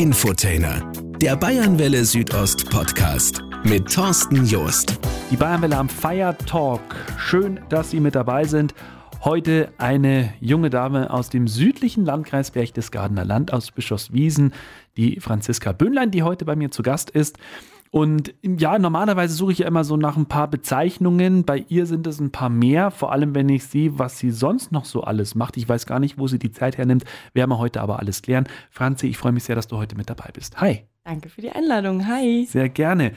Infotainer, der Bayernwelle Südost Podcast mit Thorsten Joost. Die Bayernwelle am Fire Talk. Schön, dass Sie mit dabei sind. Heute eine junge Dame aus dem südlichen Landkreis Berchtesgadener Land aus Bischofswiesen, die Franziska Böhnlein, die heute bei mir zu Gast ist. Und ja, normalerweise suche ich ja immer so nach ein paar Bezeichnungen. Bei ihr sind es ein paar mehr, vor allem wenn ich sehe, was sie sonst noch so alles macht. Ich weiß gar nicht, wo sie die Zeit hernimmt. Werden wir heute aber alles klären. Franzi, ich freue mich sehr, dass du heute mit dabei bist. Hi. Danke für die Einladung. Hi. Sehr gerne.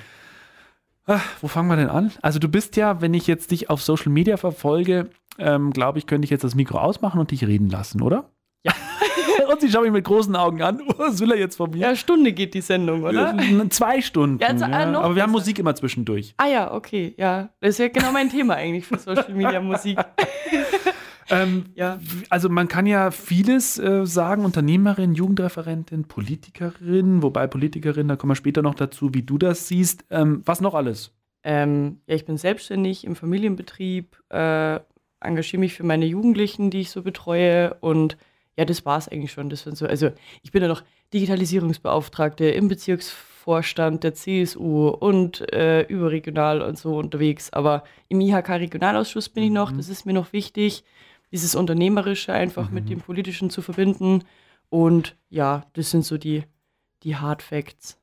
Ach, wo fangen wir denn an? Also du bist ja, wenn ich jetzt dich auf Social Media verfolge, ähm, glaube ich, könnte ich jetzt das Mikro ausmachen und dich reden lassen, oder? Ja. und sie schaut mich mit großen Augen an. Was will er jetzt von mir? Ja, Stunde geht die Sendung, oder? Ja, zwei Stunden. Ja, also, ja. noch Aber wir haben. Musik immer zwischendurch. Ah ja, okay, ja. Das ist ja genau mein Thema eigentlich für Social Media Musik. Ähm, Ja. Also man kann ja vieles äh, sagen, Unternehmerin, Jugendreferentin, Politikerin, wobei Politikerin, da kommen wir später noch dazu, wie du das siehst. Ähm, was noch alles? Ähm, ja, ich bin selbstständig im Familienbetrieb, äh, engagiere mich für meine Jugendlichen, die ich so betreue und ja, das war es eigentlich schon. Das sind so, also ich bin ja noch Digitalisierungsbeauftragte im Bezirksvorstand der CSU und äh, überregional und so unterwegs. Aber im IHK-Regionalausschuss bin ich noch, das ist mir noch wichtig, dieses Unternehmerische einfach mit dem Politischen zu verbinden. Und ja, das sind so die, die Hard Facts.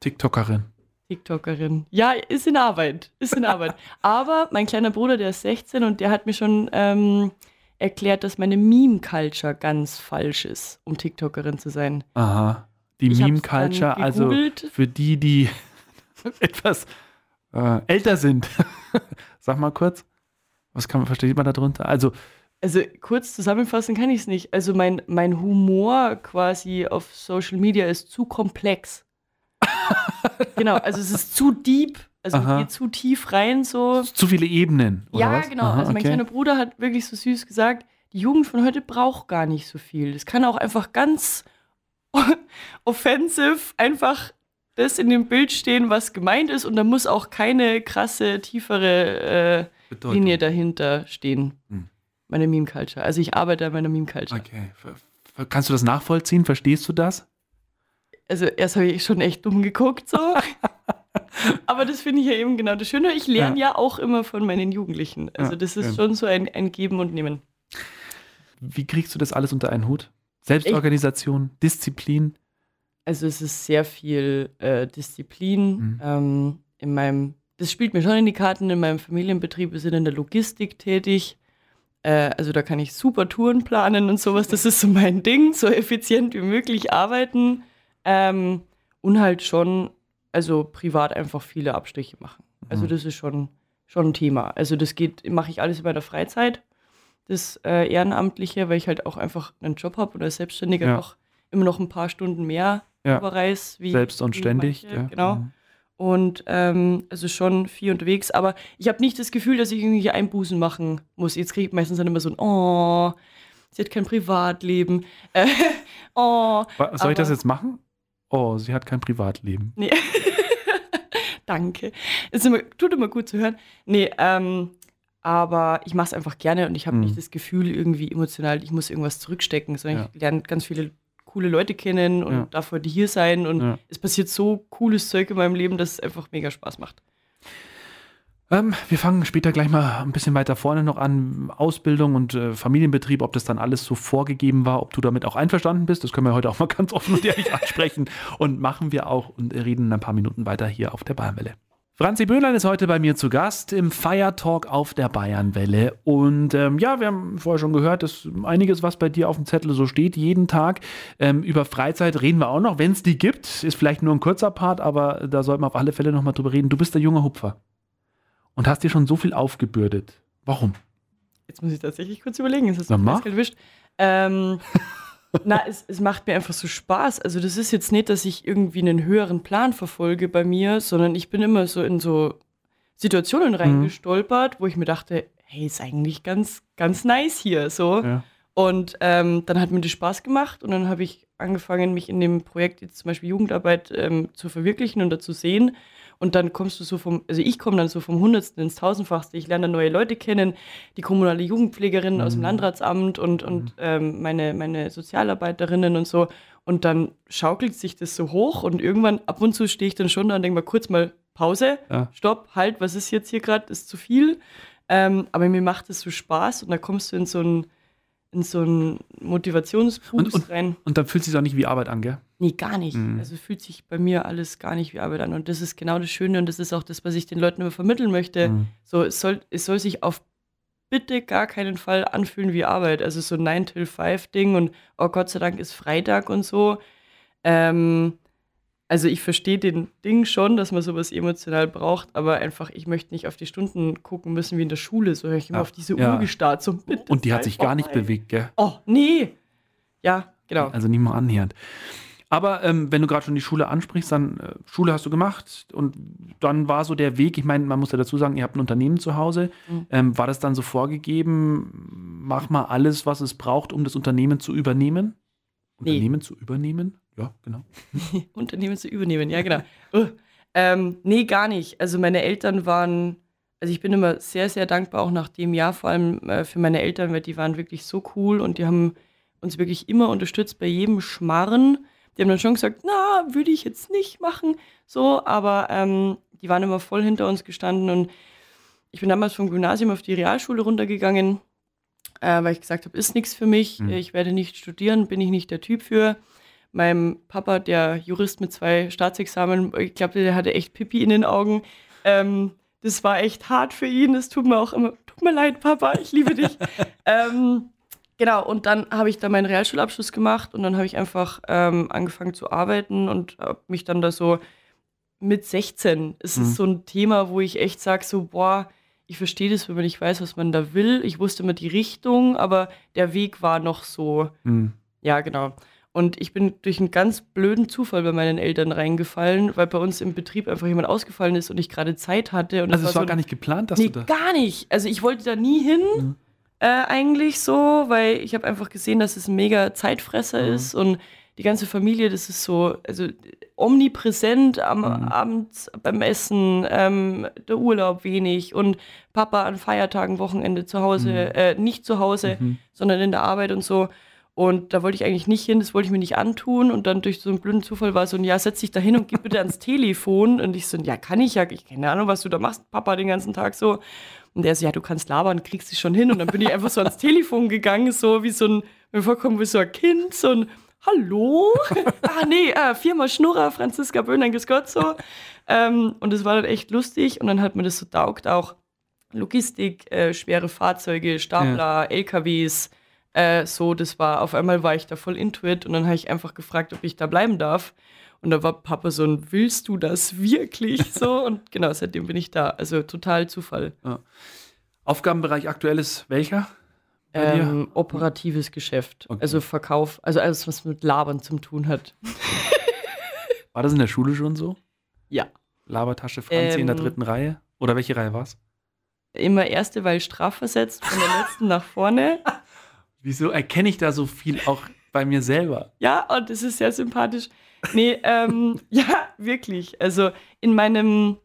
TikTokerin. TikTokerin. Ja, ist in Arbeit. Ist in Arbeit. Aber mein kleiner Bruder, der ist 16 und der hat mir schon ähm, erklärt, dass meine Meme-Culture ganz falsch ist, um TikTokerin zu sein. Aha. Die Meme-Culture, also für die, die etwas äh, älter sind. Sag mal kurz. Was kann man, versteht man darunter? Also, Also kurz zusammenfassen kann ich es nicht. Also mein, mein Humor quasi auf Social Media ist zu komplex. genau, also es ist zu deep, also Aha. geht zu tief rein so. zu viele Ebenen. Oder Ja, was? genau. Aha, also mein okay. kleiner Bruder hat wirklich so süß gesagt, die Jugend von heute braucht gar nicht so viel. Es kann auch einfach ganz offensive einfach das in dem Bild stehen, was gemeint ist und da muss auch keine krasse, tiefere äh. Linie dahinter stehen. Hm. Meine Meme-Culture. Also ich arbeite an meiner Meme-Culture. Okay. Ver- ver- Kannst du das nachvollziehen? Verstehst du das? Also erst habe ich schon echt dumm geguckt so. Aber das finde ich ja eben genau das Schöne. Ich lerne ja. auch immer von meinen Jugendlichen. Also Ja, das ist ja. schon so ein, ein Geben und Nehmen. Wie kriegst du das alles unter einen Hut? Selbstorganisation, Disziplin. Also es ist sehr viel äh, Disziplin. Mhm. Ähm, in meinem, das spielt mir schon in die Karten. In meinem Familienbetrieb, wir sind in der Logistik tätig. Äh, also da kann ich super Touren planen und sowas. Das ist so mein Ding, so effizient wie möglich arbeiten. Ähm, und halt schon, also privat einfach viele Abstriche machen. Also Mhm. das ist schon, schon ein Thema. Also das geht, mache ich alles in meiner Freizeit. Das äh, Ehrenamtliche, weil ich halt auch einfach einen Job habe und als Selbstständiger Ja. noch immer noch ein paar Stunden mehr Ja. überreis. Wie, Selbst und wie ständig. ja. Genau. Mhm. Und ähm, also schon viel unterwegs. Aber ich habe nicht das Gefühl, dass ich irgendwelche Einbußen machen muss. Jetzt kriege ich meistens dann immer so ein Oh, sie hat kein Privatleben. Äh, oh, Soll ich das jetzt machen? Oh, sie hat kein Privatleben. nee. Danke. Ist immer, tut immer gut zu hören. Nee, ähm, aber ich mache es einfach gerne und ich habe Mhm. nicht das Gefühl, irgendwie emotional, ich muss irgendwas zurückstecken, sondern Ja. ich lerne ganz viele coole Leute kennen und Ja. darf heute hier sein und Ja. es passiert so cooles Zeug in meinem Leben, dass es einfach mega Spaß macht. Ähm, wir fangen später gleich mal ein bisschen weiter vorne noch an. Ausbildung und äh, Familienbetrieb, ob das dann alles so vorgegeben war, ob du damit auch einverstanden bist. Das können wir heute auch mal ganz offen und ehrlich ansprechen. Und machen wir auch und reden in ein paar Minuten weiter hier auf der Bayernwelle. Franzi Böhlein ist heute bei mir zu Gast im Fire Talk auf der Bayernwelle. Und ähm, ja, wir haben vorher schon gehört, dass einiges, was bei dir auf dem Zettel so steht, jeden Tag. Ähm, über Freizeit reden wir auch noch, wenn es die gibt. Ist vielleicht nur ein kurzer Part, aber da sollten wir auf alle Fälle noch mal drüber reden. Du bist der junge Hupfer und hast dir schon so viel aufgebürdet. Warum? Jetzt muss ich tatsächlich kurz überlegen, ist das Na, mach. erwischt? Ähm, na, es, es macht mir einfach so Spaß. Also das ist jetzt nicht, dass ich irgendwie einen höheren Plan verfolge bei mir, sondern ich bin immer so in so Mhm. Situationen reingestolpert, wo ich mir dachte, hey, ist eigentlich ganz, ganz nice hier so. Ja. Und ähm, dann hat mir das Spaß gemacht und dann habe ich angefangen, mich in dem Projekt jetzt zum Beispiel Jugendarbeit ähm, zu verwirklichen und dazu sehen. Und dann kommst du so vom, also ich komme dann so vom Hundertsten ins Tausendfachste. Ich lerne dann neue Leute kennen, die kommunale Jugendpflegerin Mhm. aus dem Landratsamt und, und ähm, meine, meine Sozialarbeiterinnen und so. Und dann schaukelt sich das so hoch und irgendwann, ab und zu stehe ich dann schon da und denke mal kurz mal Pause, Ja. stopp, halt, was ist jetzt hier gerade, ist zu viel. Ähm, aber mir macht es so Spaß und da kommst du in so einen, in so einen Motivationsboost Und- und- rein. Und dann fühlt es sich auch nicht wie Arbeit an, gell? Nee, gar nicht. Mhm. Also fühlt sich bei mir alles gar nicht wie Arbeit an. Und das ist genau das Schöne und das ist auch das, was ich den Leuten immer vermitteln möchte. Mhm. So, es soll, es soll sich auf bitte gar keinen Fall anfühlen wie Arbeit. Also so ein 9-till-5-Ding und oh Gott sei Dank ist Freitag und so. Ähm, also ich verstehe den Ding schon, dass man sowas emotional braucht, aber einfach, ich möchte nicht auf die Stunden gucken müssen wie in der Schule. So höre ich immer Ja, auf diese ja. Uhr gestarrt. So, bitte Und die hat sich gar nicht bewegt, gell? Oh, nee. Ja, genau. Also nicht mal annähernd. Aber ähm, wenn du gerade schon die Schule ansprichst, dann äh, Schule hast du gemacht und dann war so der Weg, ich meine, man muss ja dazu sagen, ihr habt ein Unternehmen zu Hause. Mhm. Ähm, war das dann so vorgegeben, mach mal alles, was es braucht, um das Unternehmen zu übernehmen? Nee. Unternehmen zu übernehmen? Ja, genau. Unternehmen zu übernehmen, ja, genau. Uh, ähm, nee, gar nicht. Also meine Eltern waren, also ich bin immer sehr, sehr dankbar, auch nach dem Jahr, vor allem äh, für meine Eltern, weil die waren wirklich so cool und die haben uns wirklich immer unterstützt bei jedem Schmarren. Die haben dann schon gesagt, na, würde ich jetzt nicht machen, so, aber ähm, die waren immer voll hinter uns gestanden und ich bin damals vom Gymnasium auf die Realschule runtergegangen, äh, weil ich gesagt habe, ist nichts für mich, Mhm. ich werde nicht studieren, bin ich nicht der Typ für meinem Papa, der Jurist mit zwei Staatsexamen, ich glaube, der hatte echt Pipi in den Augen. Ähm, das war echt hart für ihn. Es tut mir auch immer, tut mir leid, Papa, ich liebe dich. ähm, genau, und dann habe ich da meinen Realschulabschluss gemacht und dann habe ich einfach ähm, angefangen zu arbeiten und habe mich dann da so mit 16. Es Mhm. ist so ein Thema, wo ich echt sage, so, boah, ich verstehe das, wenn man nicht weiß, was man da will. Ich wusste immer die Richtung, aber der Weg war noch so, Hm. ja, genau. Und ich bin durch einen ganz blöden Zufall bei meinen Eltern reingefallen, weil bei uns im Betrieb einfach jemand ausgefallen ist und ich gerade Zeit hatte. Und Also es war so gar nicht geplant, dass Nee, du da. gar nicht. Also ich wollte da nie hin, Mhm. äh, eigentlich so, weil ich habe einfach gesehen, dass es ein mega Zeitfresser Mhm. ist und die ganze Familie, das ist so, also omnipräsent am Mhm. Abend beim Essen, ähm, der Urlaub wenig und Papa an Feiertagen, Wochenende zu Hause, Mhm. äh, nicht zu Hause, Mhm. sondern in der Arbeit und so. Und da wollte ich eigentlich nicht hin, das wollte ich mir nicht antun. Und dann durch so einen blöden Zufall war so ein, ja, setz dich da hin und gib bitte ans Telefon. Und ich so, ja, kann ich ja, ich keine Ahnung, was du da machst, Papa, den ganzen Tag so. Und der so, ja, du kannst labern, kriegst dich schon hin. Und dann bin ich einfach so ans Telefon gegangen, so wie so ein, mir vorkommen wie so ein Kind, so ein, hallo? ah, nee, äh, Firma Schnurrer, Franziska Böhner, grüß Gott, so. ähm, und es war dann echt lustig. Und dann hat mir das so taugt, auch Logistik, äh, schwere Fahrzeuge, Stapler, LKWs, äh, so, das war, auf einmal war ich da voll into it und dann habe ich einfach gefragt, ob ich da bleiben darf. Und da war Papa so ein, willst du das wirklich so? Und genau, seitdem bin ich da. Also total Zufall. Aufgabenbereich aktuell ist welcher? Ähm, operatives Geschäft. Okay. Also Verkauf, also alles, was mit Labern zu tun hat. War das in der Schule schon so? Ja. Labertasche Franzi in der Ähm. dritten Reihe? Oder welche Reihe war es? Immer erste, weil strafversetzt, von der letzten nach vorne. Wieso erkenne ich da so viel auch bei mir selber? Ja, und das ist sehr sympathisch. Nee, ähm, ja, wirklich. Also in meinem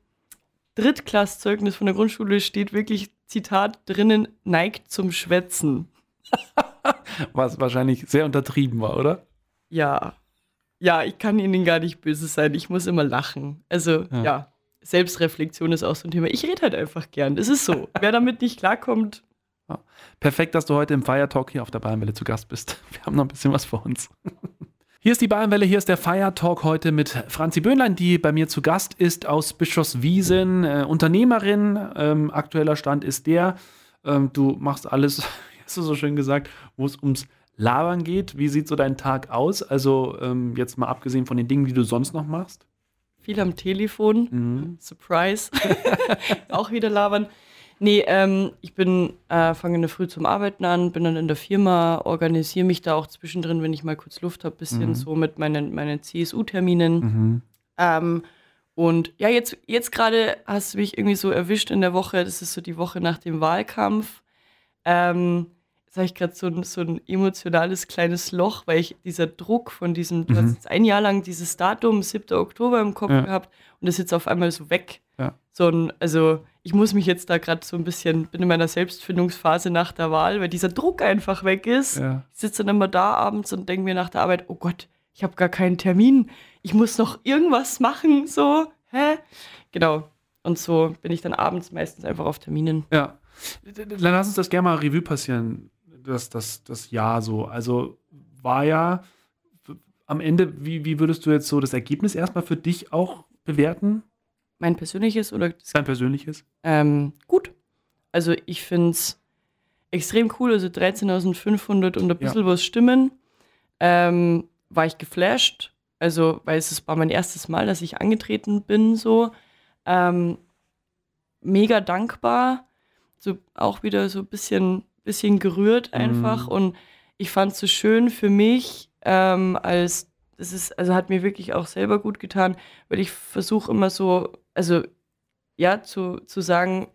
Drittklasszeugnis von der Grundschule steht wirklich, Zitat, drinnen, neigt zum Schwätzen. Was wahrscheinlich sehr untertrieben war, oder? Ja. Ja, ich kann Ihnen gar nicht böse sein. Ich muss immer lachen. Also, Ja. ja. Selbstreflexion ist auch so ein Thema. Ich rede halt einfach gern. Das ist so. Wer damit nicht klarkommt, Perfekt, dass du heute im Fire Talk hier auf der Bayernwelle zu Gast bist. Wir haben noch ein bisschen was vor uns. Hier ist die Bayernwelle, hier ist der Fire Talk heute mit Franzi Böhnlein, die bei mir zu Gast ist aus Bischofswiesen, äh, Unternehmerin. Ähm, aktueller Stand ist der, ähm, du machst alles, hast du so schön gesagt, wo es ums Labern geht. Wie sieht so dein Tag aus? Also ähm, jetzt mal abgesehen von den Dingen, die du sonst noch machst. viel am Telefon. Mhm. Surprise. auch wieder labern. Nee, ähm, ich bin, äh, fange in der Früh zum Arbeiten an, bin dann in der Firma, organisiere mich da auch zwischendrin, wenn ich mal kurz Luft habe, bisschen Mhm. so mit meinen, meinen CSU-Terminen. Mhm. Ähm, und ja, jetzt, jetzt gerade hast du mich irgendwie so erwischt in der Woche, das ist so die Woche nach dem Wahlkampf. Ähm, jetzt habe ich gerade so, ein- so ein emotionales kleines Loch, weil ich dieser Druck von diesem, du Mhm. hast jetzt ein Jahr lang dieses Datum, 7. Oktober im Kopf Ja. gehabt und das ist jetzt auf einmal so weg. Ja. So ein, also ich muss mich jetzt da gerade so ein bisschen, bin in meiner Selbstfindungsphase nach der Wahl, weil dieser Druck einfach weg ist. Ja. Ich sitze dann immer da abends und denke mir nach der Arbeit, oh Gott, ich habe gar keinen Termin. Ich muss noch irgendwas machen, so. Hä? Genau. Und so bin ich dann abends meistens einfach auf Terminen. Ja. Dann lass uns das gerne mal Revue passieren, das, das, das Jahr so. Also war ja am Ende, wie, wie würdest du jetzt so das Ergebnis erstmal für dich auch bewerten? Mein persönliches oder das Dein persönliches? Ähm, gut. Also ich finde es extrem cool. Also 13.500 und ein bisschen was Stimmen. Ähm, war ich geflasht. Also, weil es war mein erstes Mal, dass ich angetreten bin, so. Ähm, mega dankbar. So auch wieder so ein bisschen, bisschen gerührt einfach. Mhm. Und ich fand es so schön für mich, ähm, als das ist, also hat mir wirklich auch selber gut getan, weil ich versuche immer so, also ja, zu, zu sagen,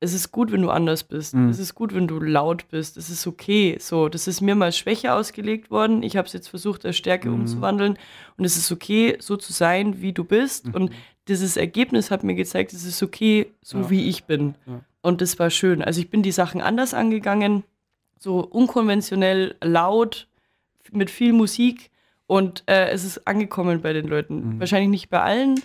es ist gut, wenn du anders bist. Mhm. Es ist gut, wenn du laut bist. Es ist okay. So, das ist mir mal Schwäche ausgelegt worden. Ich habe es jetzt versucht, als Stärke Mhm. umzuwandeln. Und es ist okay, so zu sein, wie du bist. Mhm. Und dieses Ergebnis hat mir gezeigt, es ist okay, so Ja. wie ich bin. Ja. Und das war schön. Also ich bin die Sachen anders angegangen, so unkonventionell, laut, mit viel Musik. Und äh, es ist angekommen bei den Leuten. Mhm. Wahrscheinlich nicht bei allen,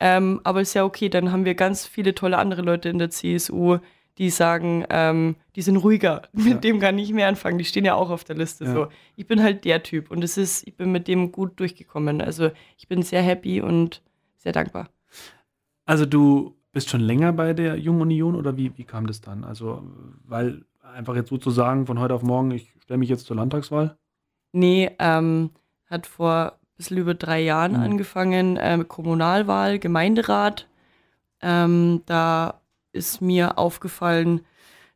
ähm, aber ist ja okay, dann haben wir ganz viele tolle andere Leute in der CSU, die sagen, ähm, die sind ruhiger, mit Ja. dem kann ich mehr anfangen. Die stehen ja auch auf der Liste. Ja. So. Ich bin halt der Typ und es ist, ich bin mit dem gut durchgekommen. Also ich bin sehr happy und sehr dankbar. Also du bist schon länger bei der Jungen Union oder wie, wie kam das dann? Also, weil einfach jetzt sozusagen von heute auf morgen, ich stelle mich jetzt zur Landtagswahl. Nee, ähm, hat vor bisschen über drei Jahren Mhm. angefangen, ähm, Kommunalwahl, Gemeinderat. Ähm, da ist mir aufgefallen,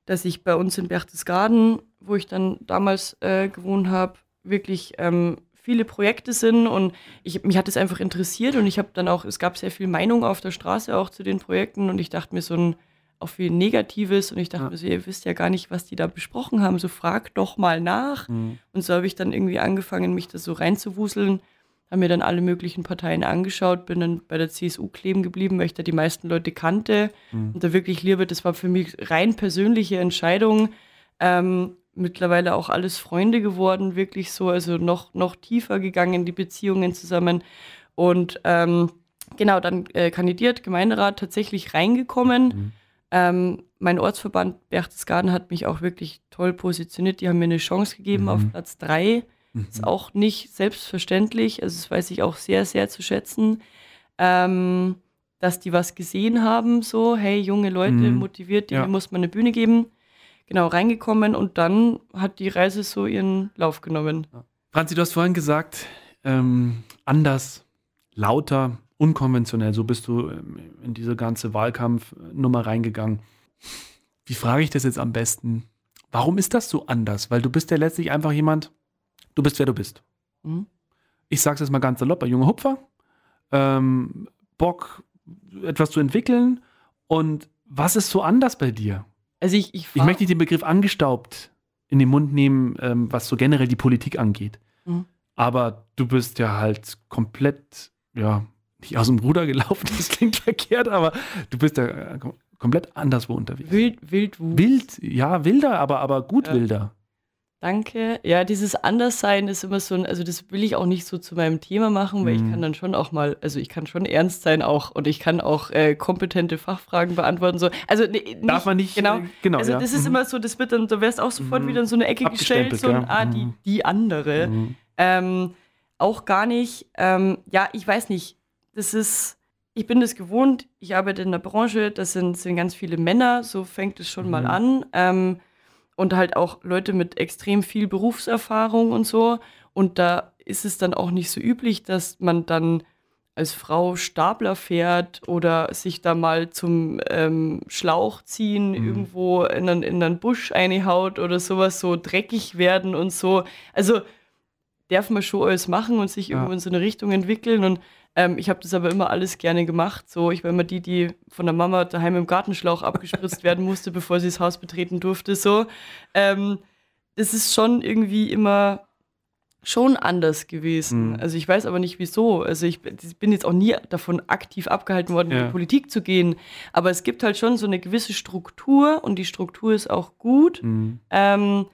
dass ich bei uns in Berchtesgaden, wo ich dann damals äh, gewohnt habe, wirklich ähm, viele Projekte sind und ich, mich hat es einfach interessiert und ich habe dann auch, es gab sehr viel Meinung auf der Straße auch zu den Projekten und ich dachte mir so ein auch viel Negatives und ich dachte Ja. mir so, ihr wisst ja gar nicht, was die da besprochen haben, so fragt doch mal nach. Und so habe ich dann irgendwie angefangen, mich da so reinzuwuseln, habe mir dann alle möglichen Parteien angeschaut, bin dann bei der CSU kleben geblieben, weil ich da die meisten Leute kannte Mhm. und da wirklich liebe. Das war für mich rein persönliche Entscheidung. Ähm, mittlerweile auch alles Freunde geworden, wirklich so, also noch, noch tiefer gegangen, die Beziehungen zusammen. Und ähm, genau, dann äh, kandidiert, Gemeinderat, tatsächlich reingekommen. Mhm. Ähm, mein Ortsverband Berchtesgaden hat mich auch wirklich toll positioniert. Die haben mir eine Chance gegeben Mhm. auf Platz drei. Mhm. Ist auch nicht selbstverständlich. Also, das weiß ich auch sehr, sehr zu schätzen. Ähm, dass die was gesehen haben, so, hey, junge Leute, Mhm. motiviert, denen Ja. muss man eine Bühne geben. Genau, reingekommen und dann hat die Reise so ihren Lauf genommen. Franzi, du hast vorhin gesagt, ähm, anders, lauter, unkonventionell. So bist du ähm, in diese ganze Wahlkampfnummer reingegangen. Wie frage ich das jetzt am besten? Warum ist das so anders? Weil du bist ja letztlich einfach jemand, du bist wer du bist. Mhm. Ich sag's jetzt mal ganz salopp, ein junger Hupfer, ähm, Bock, etwas zu entwickeln. Und was ist so anders bei dir? Also ich, ich, Ich möchte nicht den Begriff angestaubt in den Mund nehmen, ähm, was so generell die Politik angeht. Mhm. Aber du bist ja halt komplett, ja, nicht aus dem Ruder gelaufen, das klingt verkehrt, aber du bist ja äh, kom komplett anderswo unterwegs. wild, Wildwuchs. Wild, ja, wilder, aber, aber gut Ja. wilder. Danke. Ja, dieses Anderssein ist immer so ein, also das will ich auch nicht so zu meinem Thema machen, weil Mhm. ich kann dann schon auch mal, also ich kann schon ernst sein auch und ich kann auch äh, kompetente Fachfragen beantworten. So. Also ne, nicht, Darf man nicht, Genau. äh, genau also ja. das ist Mhm. immer so, das wird dann, du wirst auch sofort Mhm. wieder in so eine Ecke gestellt, so ein, gell? ah, die, Mhm. die andere. Mhm. Ähm, auch gar nicht. Ähm, ja, ich weiß nicht. Das ist, ich bin das gewohnt. Ich arbeite in der Branche. Das sind, sind ganz viele Männer. So fängt es schon mal Mhm. an. Ähm, und halt auch Leute mit extrem viel Berufserfahrung und so. Und da ist es dann auch nicht so üblich, dass man dann als Frau Stapler fährt oder sich da mal zum ähm, Schlauch ziehen, Mhm. irgendwo in einen, in einen Busch einhaut oder sowas, so dreckig werden und so. Also darf man schon alles machen und sich Ja. irgendwo in so eine Richtung entwickeln. Und ähm, ich habe das aber immer alles gerne gemacht. So, ich war immer die, die von der Mama daheim im Gartenschlauch abgespritzt werden musste, bevor sie das Haus betreten durfte. So. Ähm, das ist schon irgendwie immer schon anders gewesen. Mhm. Also ich weiß aber nicht wieso. Also ich bin jetzt auch nie davon aktiv abgehalten worden, in Ja. die Politik zu gehen. Aber es gibt halt schon so eine gewisse Struktur und die Struktur ist auch gut, Mhm. ähm,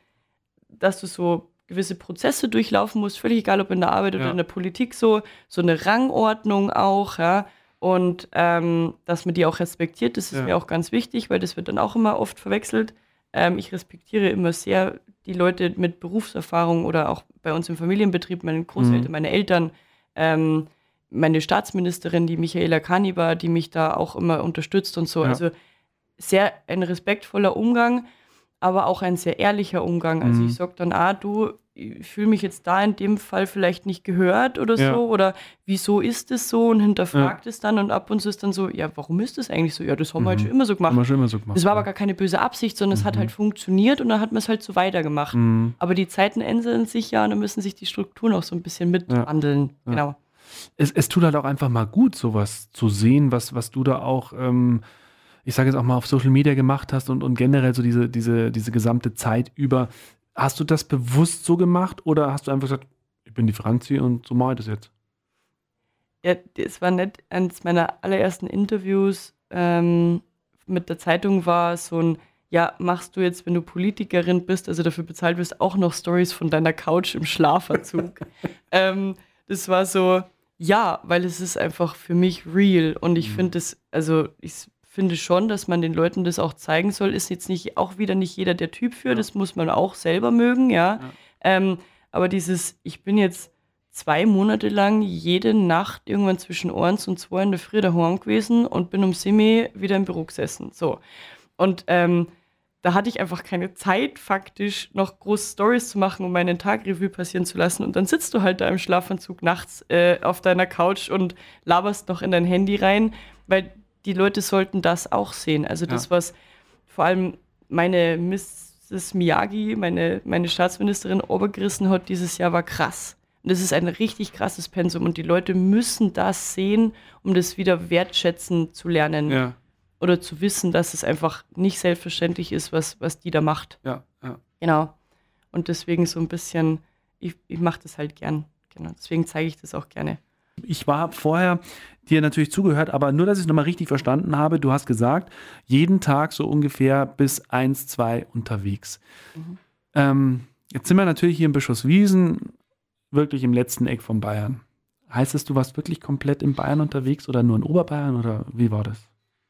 dass du so gewisse Prozesse durchlaufen musst, völlig egal, ob in der Arbeit oder Ja. in der Politik so, so eine Rangordnung auch, ja. Und ähm, dass man die auch respektiert, das ist Ja. mir auch ganz wichtig, weil das wird dann auch immer oft verwechselt. Ähm, ich respektiere immer sehr die Leute mit Berufserfahrung oder auch bei uns im Familienbetrieb, meine Großeltern, Mhm. meine Eltern, ähm, meine Staatsministerin, die Michaela Kani war, die mich da auch immer unterstützt und so. Ja. Also sehr ein respektvoller Umgang, aber auch ein sehr ehrlicher Umgang. Also Mhm. ich sage dann, ah, du, ich fühle mich jetzt da in dem Fall vielleicht nicht gehört oder Ja. so oder wieso ist es so und hinterfragt es dann und ab und zu ist dann so, ja, warum ist das eigentlich so? Ja, das haben wir halt Mhm. schon immer so gemacht. Haben wir schon immer so gemacht. Das war aber gar keine böse Absicht, sondern es hat Mhm. halt funktioniert und dann hat man es halt so weitergemacht. Mhm. Aber die Zeiten ändern sich ja und dann müssen sich die Strukturen auch so ein bisschen mitwandeln. Ja. Genau. es, es tut halt auch einfach mal gut, sowas zu sehen, was, was du da auch, ähm, ich sage jetzt auch mal auf Social Media gemacht hast und, und generell so diese, diese, diese gesamte Zeit über. Hast du das bewusst so gemacht oder hast du einfach gesagt, ich bin die Franzi und so mache ich das jetzt? Ja, es war nett, eines meiner allerersten Interviews ähm, mit der Zeitung war so ein, ja, machst du jetzt, wenn du Politikerin bist, also dafür bezahlt wirst, auch noch Stories von deiner Couch im Schlafanzug. ähm, das war so, ja, weil es ist einfach für mich real und ich Mhm. finde es, also ich finde schon, dass man den Leuten das auch zeigen soll, ist jetzt nicht, auch wieder nicht jeder der Typ für, Ja. das muss man auch selber mögen, ja. Ja. Ähm, aber dieses, ich bin jetzt zwei Monate lang jede Nacht irgendwann zwischen eins und zwei in der Früh daheim gewesen und bin um Semi wieder im Büro gesessen. So. Und ähm, da hatte ich einfach keine Zeit, faktisch noch große Stories zu machen, um meinen Tag Revue passieren zu lassen. Und dann sitzt du halt da im Schlafanzug nachts äh, auf deiner Couch und laberst noch in dein Handy rein, weil die Leute sollten das auch sehen. Also das, Ja. was vor allem meine Mrs. Miyagi, meine, meine Staatsministerin, obergerissen hat dieses Jahr, war krass. Und das ist ein richtig krasses Pensum. Und die Leute müssen das sehen, um das wieder wertschätzen zu lernen Ja, oder zu wissen, dass es einfach nicht selbstverständlich ist, was, was die da macht. ja, ja. Genau. Und deswegen so ein bisschen, ich, ich mache das halt gern. Genau. Deswegen zeige ich das auch gerne. Ich war vorher dir natürlich zugehört, aber nur, dass ich es nochmal richtig verstanden habe, du hast gesagt, jeden Tag so ungefähr bis 1, 2 unterwegs. Mhm. Ähm, jetzt sind wir natürlich hier in Bischofswiesen, wirklich im letzten Eck von Bayern. Heißt das, du warst wirklich komplett in Bayern unterwegs oder nur in Oberbayern oder wie war das?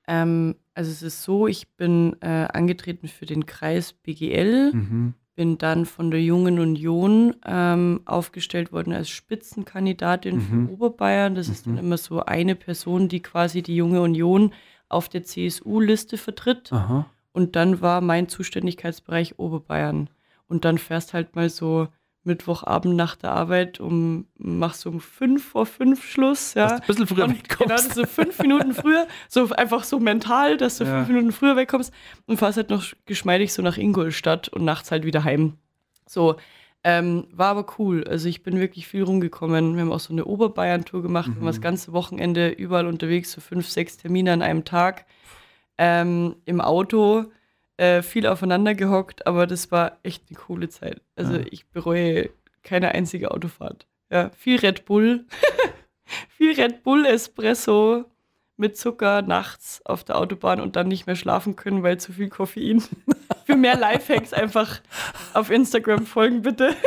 Ähm, also es ist so, ich bin äh, angetreten für den Kreis BGL, Mhm. Bin dann von der Jungen Union ähm, aufgestellt worden als Spitzenkandidatin Mhm. für Oberbayern. Das ist dann Mhm. immer so eine Person, die quasi die Junge Union auf der CSU-Liste vertritt. Aha. Und dann war mein Zuständigkeitsbereich Oberbayern. Und dann fährst halt mal so Mittwochabend nach der Arbeit um, machst um fünf vor fünf Schluss, ja. Dass du ein bisschen früher Und wegkommst. Genau, so fünf Minuten früher, so einfach so mental, dass du Ja. fünf Minuten früher wegkommst und fährst halt noch geschmeidig so nach Ingolstadt und nachts halt wieder heim. So, ähm, war aber cool. Also ich bin wirklich viel rumgekommen. Wir haben auch so eine Oberbayern-Tour gemacht, wir waren das Mhm. ganze Wochenende überall unterwegs, so fünf, sechs Termine an einem Tag. Ähm, Im Auto äh, viel aufeinander gehockt, aber das war echt eine coole Zeit. Also Ja. ich bereue keine einzige Autofahrt. Ja, viel Red Bull, viel Red Bull Espresso mit Zucker nachts auf der Autobahn und dann nicht mehr schlafen können, weil zu viel Koffein. Für mehr Lifehacks einfach auf Instagram folgen, bitte.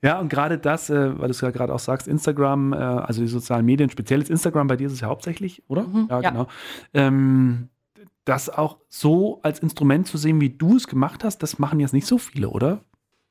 Ja, und gerade das, äh, weil du es ja gerade auch sagst, Instagram, äh, also die sozialen Medien, speziell ist Instagram bei dir ist es ja hauptsächlich, oder? Mhm, ja, ja. genau. Ähm, das auch so als Instrument zu sehen, wie du es gemacht hast, das machen jetzt nicht so viele, oder?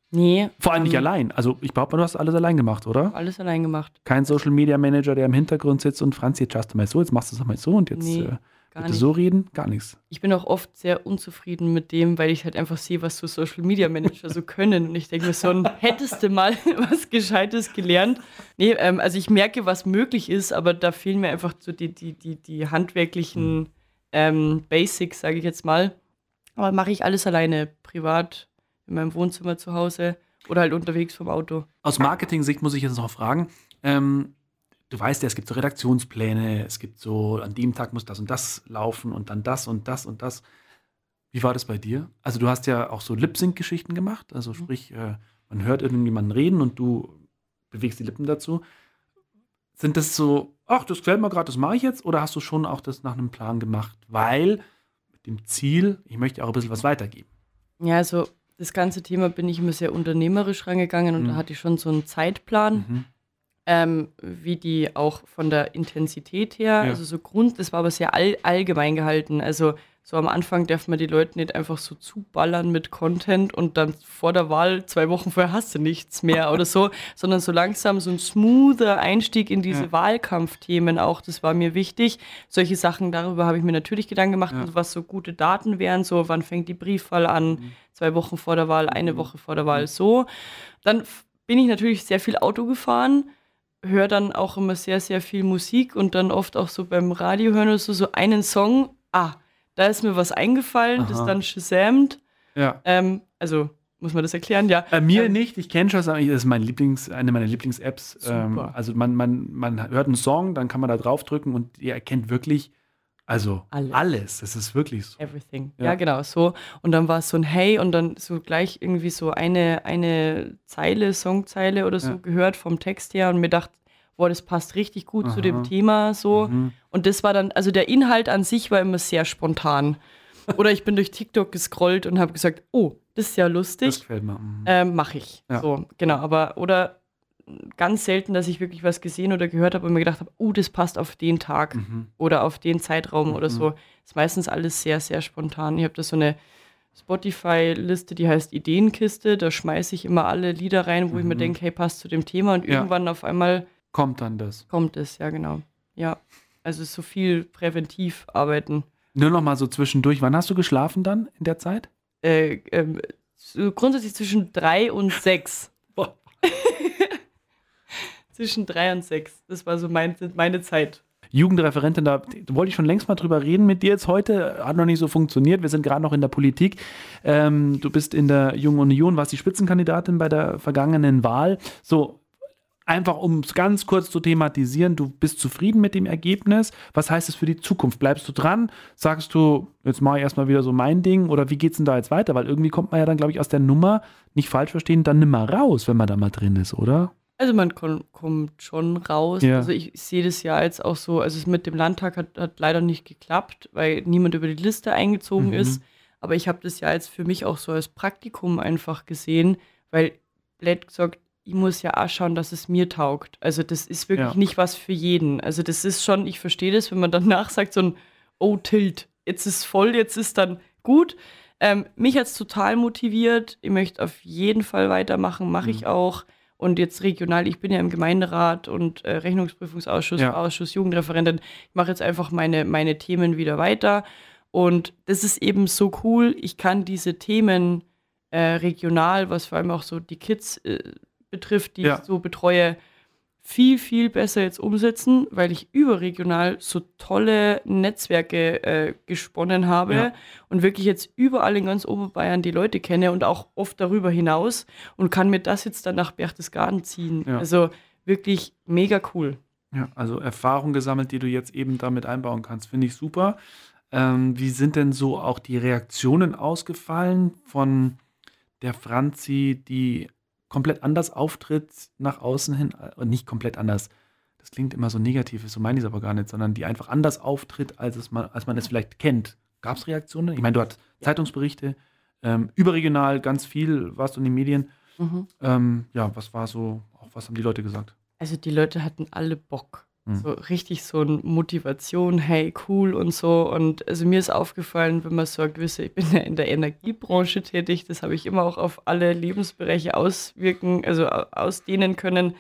Nee. Vor allem nicht ähm, allein. Also ich behaupte mal, du hast alles allein gemacht, oder? Alles allein gemacht. Kein Social Media Manager, der im Hintergrund sitzt und Franz, jetzt schaust du mal so, jetzt machst du es mal so und jetzt Nee, äh, bitte nicht. so reden, gar nichts. Ich bin auch oft sehr unzufrieden mit dem, weil ich halt einfach sehe, was so Social Media Manager so können. Und ich denke mir so, hättest du mal was Gescheites gelernt? Nee, ähm, also ich merke, was möglich ist, aber da fehlen mir einfach so die, die, die, die handwerklichen ähm, Basics, sage ich jetzt mal. Aber mache ich alles alleine, privat, in meinem Wohnzimmer zu Hause oder halt unterwegs vom Auto. Aus Marketing-Sicht muss ich jetzt noch fragen, ähm, du weißt ja, es gibt so Redaktionspläne, es gibt so, an dem Tag muss das und das laufen und dann das und das und das. Wie war das bei dir? Also du hast ja auch so Lip-Sync-Geschichten gemacht, also Mhm. sprich, äh, man hört irgendjemanden reden und du bewegst die Lippen dazu. Sind das so, ach, das gefällt mir gerade, das mache ich jetzt? Oder hast du schon auch das nach einem Plan gemacht? Weil mit dem Ziel, ich möchte auch ein bisschen was weitergeben. Ja, also das ganze Thema bin ich immer sehr unternehmerisch rangegangen und Mhm. da hatte ich schon so einen Zeitplan, Mhm. ähm, wie die auch von der Intensität her, Ja. also so Grund, das war aber sehr all, allgemein gehalten. Also so am Anfang darf man die Leute nicht einfach so zuballern mit Content und dann vor der Wahl, zwei Wochen vorher hast du nichts mehr oder so, sondern so langsam so ein smoother Einstieg in diese Ja. Wahlkampfthemen auch, das war mir wichtig. Solche Sachen, darüber habe ich mir natürlich Gedanken gemacht, Ja. was so gute Daten wären, so wann fängt die Briefwahl an, Mhm. zwei Wochen vor der Wahl, eine Mhm. Woche vor der Wahl, so. Dann bin ich natürlich sehr viel Auto gefahren, höre dann auch immer sehr, sehr viel Musik und dann oft auch so beim Radio hören oder so, so einen Song, ah, da ist mir was eingefallen, das Aha. dann shazamt. Ja. Ähm, also, muss man das erklären? Ja. Bei mir Ähm, nicht, ich kenne schon, das ist mein Lieblings, eine meiner Lieblings-Apps. Ähm, also man, man, man hört einen Song, dann kann man da draufdrücken und ihr erkennt wirklich, also Alles. alles. Das ist wirklich so. Everything. Ja. Ja. genau, so. Und dann war es so ein Hey und dann so gleich irgendwie so eine, eine Zeile, Songzeile oder so Ja. gehört vom Text her und mir dachte, boah, das passt richtig gut zu dem Aha. Thema so. Mhm. Und das war dann, also der Inhalt an sich war immer sehr spontan. Oder ich bin durch TikTok gescrollt und habe gesagt, oh, das ist ja Das lustig, gefällt mir. Mhm. ähm, mache ich. Ja. So, genau. Aber, oder ganz selten, dass ich wirklich was gesehen oder gehört habe und mir gedacht habe, oh, das passt auf den Tag Mhm. oder auf den Zeitraum oder Mhm. so. Ist meistens alles sehr, sehr spontan. Ich habe da so eine Spotify-Liste, die heißt Ideenkiste. Da schmeiße ich immer alle Lieder rein, wo ich mir Mhm. denke, hey, passt zu dem Thema. Und Ja. irgendwann auf einmal Kommt dann das. kommt es, ja, genau. Ja. Also so viel präventiv arbeiten. Nur noch mal so zwischendurch. Wann hast du geschlafen dann in der Zeit? Äh, ähm, so grundsätzlich zwischen drei und sechs. Zwischen drei und sechs. Das war so mein, meine Zeit. Jugendreferentin, da wollte ich schon längst mal drüber reden mit dir jetzt heute. Hat noch nicht so funktioniert. Wir sind gerade noch in der Politik. Ähm, du bist in der Jungen Union, warst die Spitzenkandidatin bei der vergangenen Wahl. So, einfach um es ganz kurz zu thematisieren, du bist zufrieden mit dem Ergebnis. Was heißt es für die Zukunft? Bleibst du dran? Sagst du, jetzt mache ich erstmal wieder so mein Ding? Oder wie geht es denn da jetzt weiter? Weil irgendwie kommt man ja dann, glaube ich, aus der Nummer, nicht falsch verstehen, dann nimmer raus, wenn man da mal drin ist, oder? Also man kommt schon raus. Ja. Also ich sehe das ja jetzt auch so, also es mit dem Landtag hat, hat leider nicht geklappt, weil niemand über die Liste eingezogen Mhm. ist. Aber ich habe das ja jetzt für mich auch so als Praktikum einfach gesehen, weil blöd gesagt, ich muss ja auch schauen, dass es mir taugt. Also das ist wirklich Ja. nicht was für jeden. Also das ist schon, ich verstehe das, wenn man danach sagt, so ein Oh, Tilt, jetzt ist voll, jetzt ist dann gut. Ähm, mich hat es total motiviert. Ich möchte auf jeden Fall weitermachen, mache ich auch. Und jetzt regional, ich bin ja im Gemeinderat und äh, Rechnungsprüfungsausschuss, Ja. Ausschuss, Jugendreferentin. Ich mache jetzt einfach meine, meine Themen wieder weiter. Und das ist eben so cool. Ich kann diese Themen äh, regional, was vor allem auch so die Kids äh, betrifft, die Ja. ich so betreue, viel, viel besser jetzt umsetzen, weil ich überregional so tolle Netzwerke äh, gesponnen habe Ja. und wirklich jetzt überall in ganz Oberbayern die Leute kenne und auch oft darüber hinaus und kann mir das jetzt dann nach Berchtesgaden ziehen. Ja. Also wirklich mega cool. Ja, also Erfahrung gesammelt, die du jetzt eben damit einbauen kannst, finde ich super. Ähm, wie sind denn so auch die Reaktionen ausgefallen von der Franzi, die komplett anders auftritt nach außen hin? Äh, nicht komplett anders. Das klingt immer so negativ, so meine ich es aber gar nicht, sondern die einfach anders auftritt, als, es man, als man es vielleicht kennt. Gab es Reaktionen? Ich meine, du hast Zeitungsberichte, ähm, überregional ganz viel, warst du in den Medien. Ähm, ja, was war so, auch was haben die Leute gesagt? Also die Leute hatten alle Bock. Mhm. So richtig so eine Motivation, hey, cool und so. Und also mir ist aufgefallen, wenn man so eine gewisse, ich bin ja in der Energiebranche tätig, das habe ich immer auch auf alle Lebensbereiche auswirken, also au- ausdehnen können.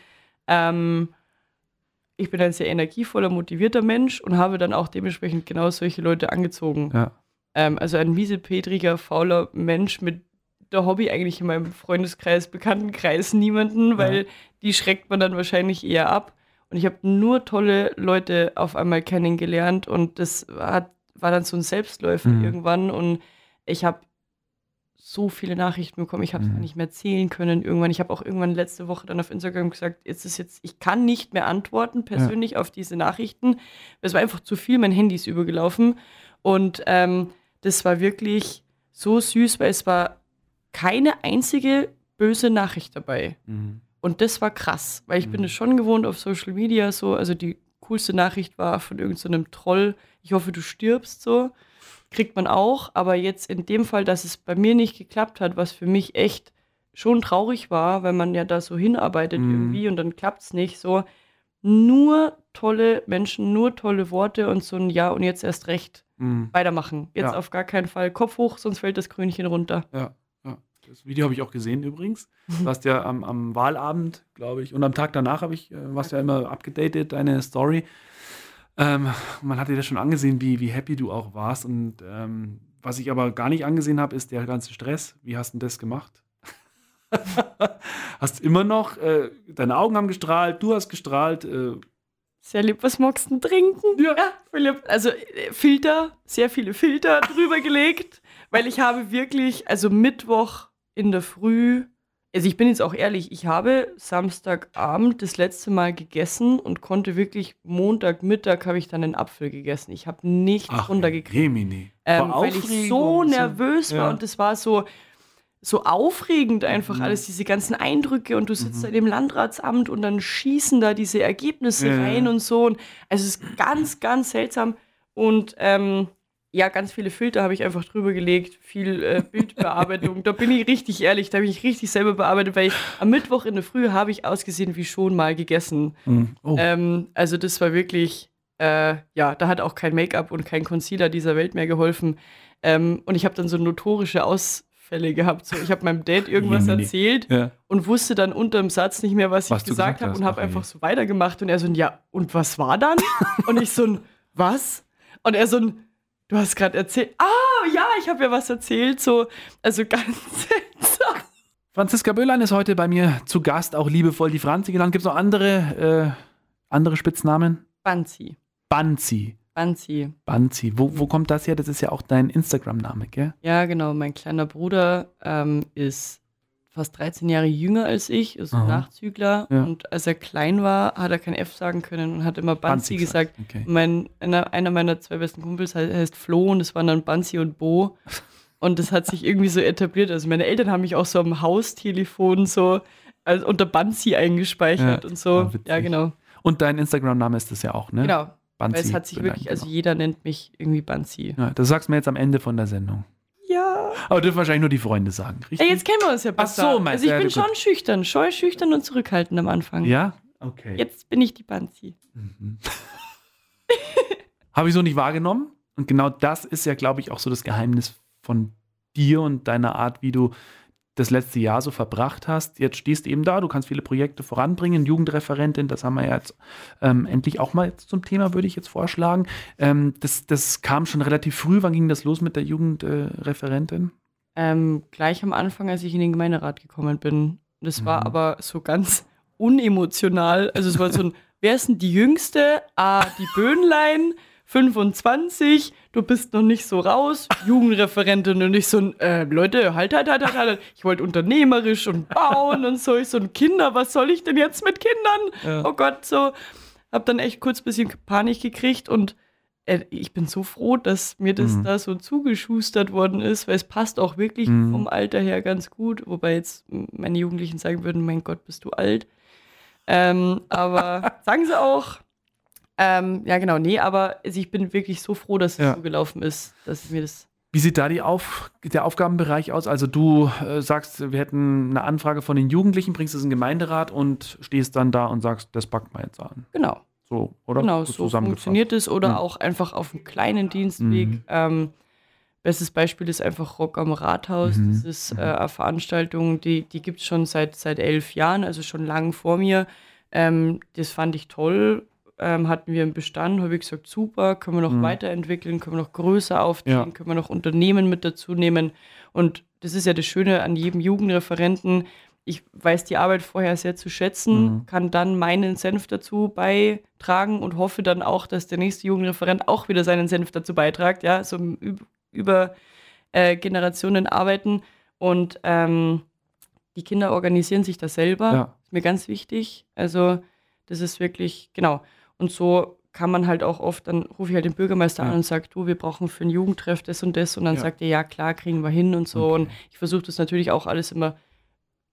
Ähm, ich bin ein sehr energievoller, motivierter Mensch und habe dann auch dementsprechend genau solche Leute angezogen. Ja. Ähm, also ein miesepetriger, fauler Mensch mit der Hobby eigentlich in meinem Freundeskreis, Bekanntenkreis niemanden, weil die schreckt man dann wahrscheinlich eher ab. Und ich habe nur tolle Leute auf einmal kennengelernt und das hat, war dann so ein Selbstläufer Mhm. irgendwann und ich habe so viele Nachrichten bekommen, ich habe es Mhm. nicht mehr zählen können irgendwann. Ich habe auch irgendwann letzte Woche dann auf Instagram gesagt, jetzt ist jetzt, ich kann nicht mehr antworten persönlich auf diese Nachrichten. Es war einfach zu viel, mein Handy ist übergelaufen und ähm, das war wirklich so süß, weil es war keine einzige böse Nachricht dabei. Mhm. Und das war krass, weil ich bin Mhm. es schon gewohnt auf Social Media so. Also die coolste Nachricht war von irgendeinem so Troll, ich hoffe, du stirbst so. Kriegt man auch, aber jetzt in dem Fall, dass es bei mir nicht geklappt hat, was für mich echt schon traurig war, weil man ja da so hinarbeitet Mhm. irgendwie und dann klappt es nicht so. Nur tolle Menschen, nur tolle Worte und so ein Ja und jetzt erst recht Mhm. weitermachen. Jetzt Ja. auf gar keinen Fall Kopf hoch, sonst fällt das Krönchen runter. Ja. Das Video habe ich auch gesehen übrigens. Du hast ja am, am Wahlabend, glaube ich, und am Tag danach habe ich, äh, warst ja immer abgedatet, deine Story. Ähm, man hat dir das schon angesehen, wie, wie happy du auch warst. Und ähm, was ich aber gar nicht angesehen habe, ist der ganze Stress. Wie hast du denn das gemacht? hast immer noch, äh, deine Augen haben gestrahlt, du hast gestrahlt. Äh, Sehr lieb, was magst du denn trinken? Ja. Philipp. Also äh, Filter, sehr viele Filter drüber gelegt, weil ich habe wirklich, also Mittwoch in der Früh, also ich bin jetzt auch ehrlich, ich habe Samstagabend das letzte Mal gegessen und konnte wirklich Montagmittag habe ich dann einen Apfel gegessen. Ich habe nichts runtergekriegt. Gemini. Ähm, weil ich so nervös war Ja. und das war so, so aufregend einfach Mhm. alles, diese ganzen Eindrücke und du sitzt Mhm. da in dem Landratsamt und dann schießen da diese Ergebnisse ja. rein und so. Und also es ist ganz, ganz seltsam und ähm, ja, ganz viele Filter habe ich einfach drüber gelegt, viel äh, Bildbearbeitung. da bin ich richtig ehrlich, da habe ich richtig selber bearbeitet, weil ich, am Mittwoch in der Früh habe ich ausgesehen wie schon mal gegessen. Mhm. Oh. Ähm, also das war wirklich, äh, ja, da hat auch kein Make-up und kein Concealer dieser Welt mehr geholfen. Ähm, und ich habe dann so notorische Ausfälle gehabt. So, ich habe meinem Dad irgendwas Jemine. erzählt ja. und wusste dann unterm Satz nicht mehr, was, Was ich gesagt gesagt habe und habe Ach, einfach so weitergemacht. Und er so ein, ja, und was war dann? und ich so ein, was? Und er so ein, du hast gerade erzählt, ah, ja, ich habe ja was erzählt. So, also ganz seltsam. Franziska Böhlein ist heute bei mir zu Gast, auch liebevoll die Franzi genannt. Gibt es noch andere, äh, andere Spitznamen? Banzi. Banzi. Banzi. Banzi. Wo, wo kommt das her? Das ist ja auch dein Instagram-Name, gell? Ja, genau. Mein kleiner Bruder ähm, ist fast 13 Jahre jünger als ich, ist ein. Nachzügler. Ja. Und als er klein war, hat er kein F sagen können und hat immer Banzi gesagt. Okay. Mein, einer, einer meiner zwei besten Kumpels heißt, Flo und das waren dann Banzi und Bo. Und das hat sich irgendwie so etabliert. Also meine Eltern haben mich auch so am Haustelefon so also unter Banzi eingespeichert Ja, und so. ah. Ja, genau. Und dein Instagram-Name ist das ja auch, ne? Genau. Banzi. Weil es hat sich wirklich, also genau. jeder nennt mich irgendwie Banzi. Ja, das sagst du mir jetzt am Ende von der Sendung. Aber dürfen wahrscheinlich nur die Freunde sagen, richtig? Ja, jetzt kennen wir uns ja Ach besser. so, meinst Also ich ja, bin gut. schon schüchtern, scheu, schüchtern und zurückhaltend am Anfang. Ja? Okay. Jetzt bin ich die Banzi. Mhm. Habe ich so nicht wahrgenommen. Und genau das ist ja, glaube ich, auch so das Geheimnis von dir und deiner Art, wie du das letzte Jahr so verbracht hast. Jetzt stehst du eben da, du kannst viele Projekte voranbringen, Jugendreferentin, das haben wir ja jetzt ähm, endlich auch mal zum Thema, würde ich jetzt vorschlagen. Ähm, das, das kam schon relativ früh. Wann ging das los mit der Jugendreferentin? Ähm, gleich am Anfang, als ich in den Gemeinderat gekommen bin. Das war Mhm. aber so ganz unemotional. Also es war so ein, wer ist denn die Jüngste? Ah, die Böhnlein, 25, du bist noch nicht so raus, Jugendreferentin und ich so ein, äh, Leute, halt, halt, halt, halt, halt. Ich wollte unternehmerisch und bauen und so. Ich so ein Kinder, was soll ich denn jetzt mit Kindern? Oh Gott, so. Hab dann echt kurz ein bisschen Panik gekriegt und äh, ich bin so froh, dass mir das Mhm. da so zugeschustert worden ist, weil es passt auch wirklich Mhm. vom Alter her ganz gut, wobei jetzt meine Jugendlichen sagen würden, mein Gott, bist du alt. Ähm, aber sagen sie auch. Ähm, ja, genau, nee, aber also ich bin wirklich so froh, dass es Ja. so gelaufen ist, dass mir das. Wie sieht da die Auf der Aufgabenbereich aus? Also du äh, sagst, wir hätten eine Anfrage von den Jugendlichen, bringst es in den Gemeinderat und stehst dann da und sagst, das packt man jetzt an. Genau, So, oder? genau, Gut so funktioniert es oder Mhm. auch einfach auf einem kleinen Dienstweg. Mhm. Ähm, bestes Beispiel ist einfach Rock am Rathaus. Mhm. Das ist äh, eine Veranstaltung, die, die gibt es schon seit, seit elf Jahren, also schon lang vor mir. Ähm, das fand ich toll. Ähm, hatten wir im Bestand, habe ich gesagt, super, können wir noch Mhm. weiterentwickeln, können wir noch größer aufziehen, Ja. können wir noch Unternehmen mit dazu nehmen. Und das ist ja das Schöne an jedem Jugendreferenten. Ich weiß die Arbeit vorher sehr zu schätzen, Mhm. kann dann meinen Senf dazu beitragen und hoffe dann auch, dass der nächste Jugendreferent auch wieder seinen Senf dazu beitragt, ja, so über äh, Generationen arbeiten. Und ähm, die Kinder organisieren sich da selber. Ja. Ist mir ganz wichtig. Also, das ist wirklich, genau. Und so kann man halt auch oft, dann rufe ich halt den Bürgermeister Ja. an und sage, du, wir brauchen für ein Jugendtreff das und das. Und dann Ja. sagt er, ja klar, kriegen wir hin und so. Okay. Und ich versuche das natürlich auch alles immer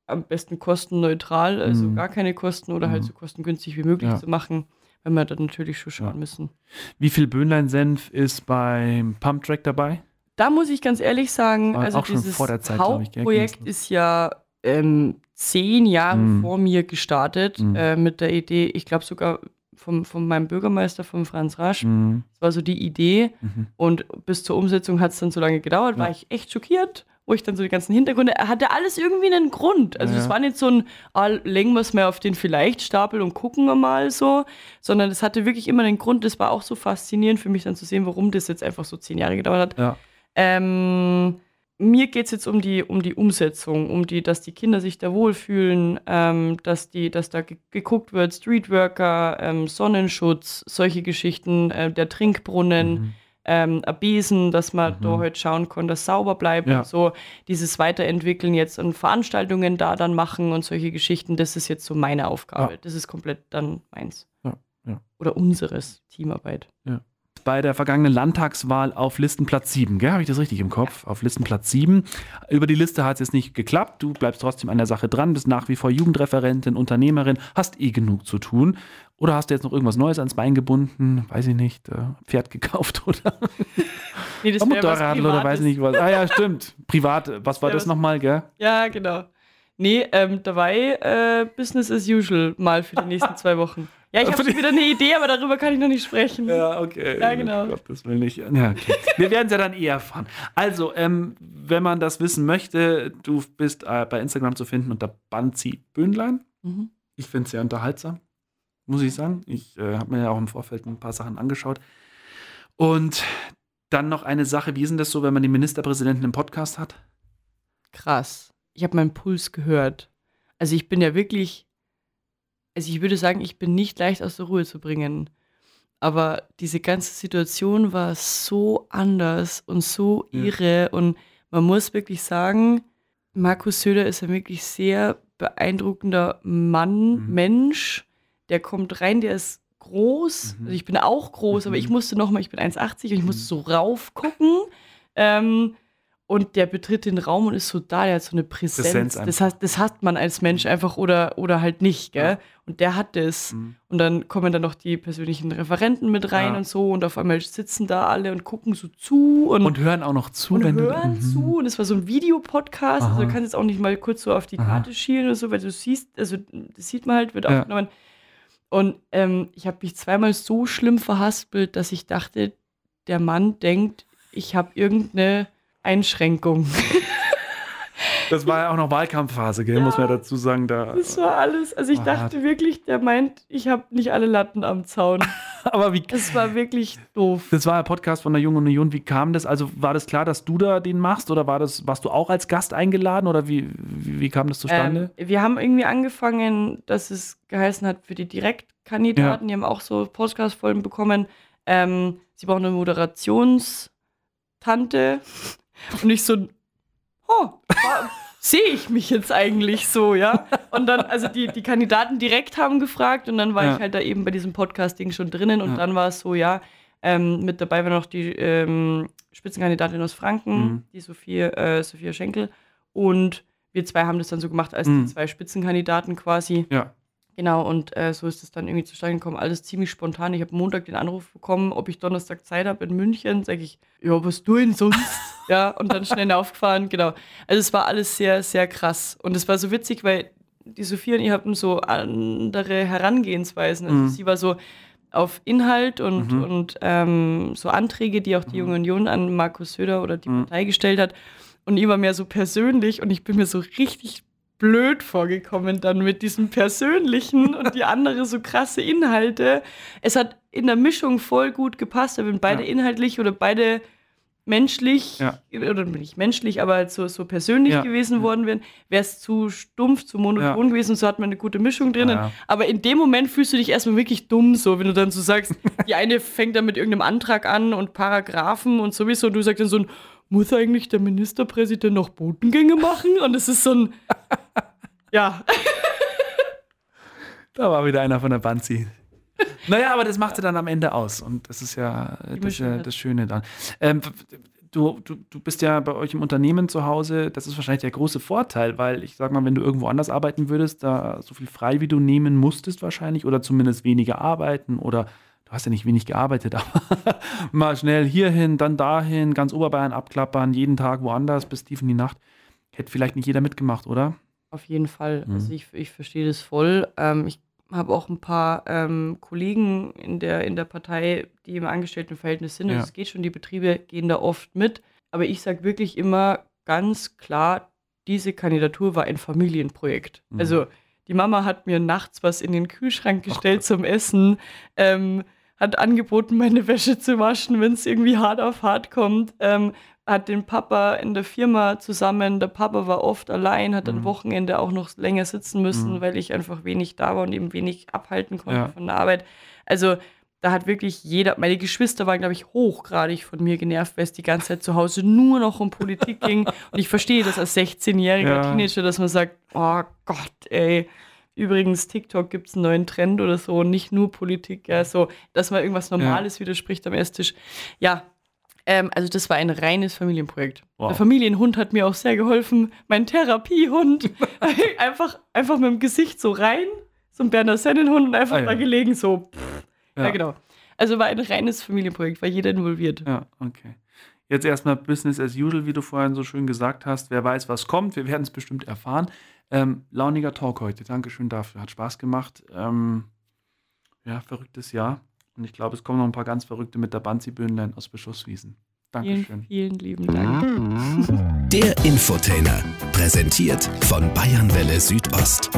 am besten kostenneutral, also Mhm. gar keine Kosten oder halt Mhm. so kostengünstig wie möglich Ja. zu machen, weil wir dann natürlich schon schauen müssen. Wie viel Böhnlein-Senf ist beim Pumptrack dabei? Da muss ich ganz ehrlich sagen, War also dieses Zeit, ich? Hauptprojekt los. ist ja ähm, zehn Jahre Mhm. vor mir gestartet Mhm. äh, mit der Idee, ich glaube sogar vom, von meinem Bürgermeister, von Franz Rasch. Mhm. Das war so die Idee Mhm. und bis zur Umsetzung hat es dann so lange gedauert, war Ja. ich echt schockiert, wo ich dann so die ganzen Hintergründe, er hatte alles irgendwie einen Grund. Also Ja. es war nicht so ein, ah, legen wir es mal auf den Vielleicht-Stapel und gucken wir mal so, sondern es hatte wirklich immer einen Grund. Das war auch so faszinierend für mich dann zu sehen, warum das jetzt einfach so zehn Jahre gedauert hat. Ja. Ähm, mir geht es jetzt um die, um die Umsetzung, um die, dass die Kinder sich da wohlfühlen, ähm, dass, die, dass da ge geguckt wird, Streetworker, ähm, Sonnenschutz, solche Geschichten, äh, der Trinkbrunnen, Mhm. ähm, ein Besen, dass man Mhm. da heute schauen kann, dass sauber bleibt Ja. und so. Dieses Weiterentwickeln jetzt und Veranstaltungen da dann machen und solche Geschichten, das ist jetzt so meine Aufgabe. Ja. Das ist komplett dann meins. Ja, ja. Oder unseres Teamarbeit. Bei der vergangenen Landtagswahl auf Listenplatz 7, gell? Habe ich das richtig im Kopf? Auf Listenplatz 7. Über die Liste hat es jetzt nicht geklappt. Du bleibst trotzdem an der Sache dran, bist nach wie vor Jugendreferentin, Unternehmerin, hast eh genug zu tun. Oder hast du jetzt noch irgendwas Neues ans Bein gebunden? Weiß ich nicht. Äh, Pferd gekauft oder Nee, das Motorradl oder weiß Privates. nicht was. Ah ja, stimmt. Privat. Was war Ja, das nochmal, gell? Ja, genau. Nee, ähm, dabei äh, Business as usual mal für die nächsten zwei Wochen. Ja, ich habe die- schon wieder eine Idee, aber darüber kann ich noch nicht sprechen. Ja, okay. Ja, genau. Gottes Willen nicht. Ja, okay. Wir werden es ja dann eh erfahren. Also, ähm, wenn man das wissen möchte, du bist äh, bei Instagram zu finden unter Banzi Böhnlein. Mhm. Ich finde es sehr unterhaltsam, muss ich sagen. Ich äh, habe mir ja auch im Vorfeld ein paar Sachen angeschaut. Und dann noch eine Sache, wie ist denn das so, wenn man den Ministerpräsidenten im Podcast hat? Krass. Ich habe meinen Puls gehört. Also ich bin ja wirklich, also ich würde sagen, ich bin nicht leicht aus der Ruhe zu bringen. Aber diese ganze Situation war so anders und so Ja. irre. Und man muss wirklich sagen, Markus Söder ist ein wirklich sehr beeindruckender Mann, Mhm. Mensch. Der kommt rein, der ist groß. Mhm. Also ich bin auch groß, aber Mhm. ich musste nochmal, ich bin 1,80 und ich musste so raufgucken. Ähm, und der betritt den Raum und ist so da, der hat so eine Präsenz. Präsenz das, hat, das hat man als Mensch einfach oder, oder halt nicht, gell? Ja. Und der hat das. Mhm. Und dann kommen dann noch die persönlichen Referenten mit rein Ja. und so und auf einmal sitzen da alle und gucken so zu und, Und hören auch noch zu, und hören du. zu. Und es war so ein Videopodcast, also Aha. du kannst jetzt auch nicht mal kurz so auf die Aha. Karte schielen oder so, weil du siehst, also das sieht man halt, wird Ja. aufgenommen. Und ähm, ich habe mich zweimal so schlimm verhaspelt, dass ich dachte, der Mann denkt, ich habe irgendeine Einschränkung. Das war ja auch noch Wahlkampfphase, gell? muss man ja dazu sagen. Da, Das war alles. Also ich dachte wirklich, der meint, ich habe nicht alle Latten am Zaun. aber wie, Es war wirklich doof. Das war ein Podcast von der Jungen Union. Wie kam das? Also war das klar, dass du da den machst oder war das, warst du auch als Gast eingeladen oder wie, wie, wie kam das zustande? Ähm, wir haben irgendwie angefangen, dass es geheißen hat für die Direktkandidaten, die haben auch so Podcast-Folgen bekommen. Ähm, sie brauchen eine Moderationstante. Und ich so, oh, sehe ich mich jetzt eigentlich so, ja? Und dann, also die, die Kandidaten direkt haben gefragt und dann war Ja. ich halt da eben bei diesem Podcast-Ding schon drinnen und Ja. dann war es so, ja, ähm, mit dabei war noch die ähm, Spitzenkandidatin aus Franken, Mhm. die Sophie, äh, Sophia Schenkel. Und wir zwei haben das dann so gemacht als Mhm. die zwei Spitzenkandidaten quasi. ja. Genau, und äh, so ist es dann irgendwie zustande gekommen. Alles ziemlich spontan. Ich habe Montag den Anruf bekommen, ob ich Donnerstag Zeit habe in München. Sag ich, ja, was du denn sonst? ja, und dann schnell aufgefahren, genau. Also es war alles sehr, sehr krass. Und es war so witzig, weil die Sophia und ich hatten so andere Herangehensweisen. Also Mhm. sie war so auf Inhalt und, Mhm. und ähm, so Anträge, die auch die Junge Union an Markus Söder oder die Mhm. Partei gestellt hat. Und ich war mehr so persönlich und ich bin mir so richtig blöd vorgekommen dann mit diesem Persönlichen und die andere so krasse Inhalte. Es hat in der Mischung voll gut gepasst, wenn beide Ja. inhaltlich oder beide menschlich, Ja. oder nicht menschlich, aber halt so, so persönlich Ja. gewesen worden wären, wäre es zu stumpf, zu monoton gewesen, so hat man eine gute Mischung drinnen. Ja. Aber in dem Moment fühlst du dich erstmal wirklich dumm, so, wenn du dann so sagst, die eine fängt dann mit irgendeinem Antrag an und Paragraphen und sowieso, und du sagst dann so ein, muss eigentlich der Ministerpräsident noch Botengänge machen? Und es ist so ein, ja, Da war wieder einer von der Banzi. Naja, aber das macht sie dann am Ende aus. Und das ist ja das, hat- das Schöne dann. Ähm, du, du, du bist ja bei euch im Unternehmen zu Hause. Das ist wahrscheinlich der große Vorteil, weil ich sag mal, wenn du irgendwo anders arbeiten würdest, da so viel frei wie du nehmen musstest wahrscheinlich oder zumindest weniger arbeiten oder du hast ja nicht wenig gearbeitet, aber mal schnell hierhin, dann dahin, ganz Oberbayern abklappern, jeden Tag woanders bis tief in die Nacht. Hätte vielleicht nicht jeder mitgemacht, oder? Auf jeden Fall. Mhm. Also ich, ich verstehe das voll. Ähm, ich habe auch ein paar ähm, Kollegen in der, in der Partei, die im Angestelltenverhältnis sind. Ja. Und es geht schon, die Betriebe gehen da oft mit. Aber ich sage wirklich immer ganz klar, diese Kandidatur war ein Familienprojekt. Mhm. Also die Mama hat mir nachts was in den Kühlschrank gestellt zum Essen, ähm, hat angeboten, meine Wäsche zu waschen, wenn es irgendwie hart auf hart kommt. Ähm, hat den Papa in der Firma zusammen. Der Papa war oft allein, hat Mhm. am Wochenende auch noch länger sitzen müssen, Mhm. weil ich einfach wenig da war und eben wenig abhalten konnte Ja. von der Arbeit. Also da hat wirklich jeder, meine Geschwister waren, glaube ich, hochgradig von mir genervt, weil es die ganze Zeit zu Hause nur noch um Politik ging. Und ich verstehe das als 16-jähriger Ja. Teenager, dass man sagt, oh Gott, ey. Übrigens, TikTok gibt es einen neuen Trend oder so, nicht nur Politik, ja, so, dass man irgendwas Normales widerspricht am Esstisch. Ja, ähm, also das war ein reines Familienprojekt. Wow. Der Familienhund hat mir auch sehr geholfen. Mein Therapiehund. einfach, einfach mit dem Gesicht so rein, so ein Berner Sennenhund und einfach Ah, ja. da gelegen, so. Pff. Ja. genau. Also war ein reines Familienprojekt, war jeder involviert. Ja, okay. Jetzt erstmal Business as usual, wie du vorhin so schön gesagt hast. Wer weiß, was kommt. Wir werden es bestimmt erfahren. Ähm, launiger Talk heute. Dankeschön dafür. Hat Spaß gemacht. Ähm, ja, verrücktes Jahr. Und ich glaube, es kommen noch ein paar ganz Verrückte mit der Banzi-Böhnlein aus Bischofswiesen. Vielen, Dankeschön. vielen lieben Dank. Der Infotainer. Präsentiert von Bayernwelle Südost.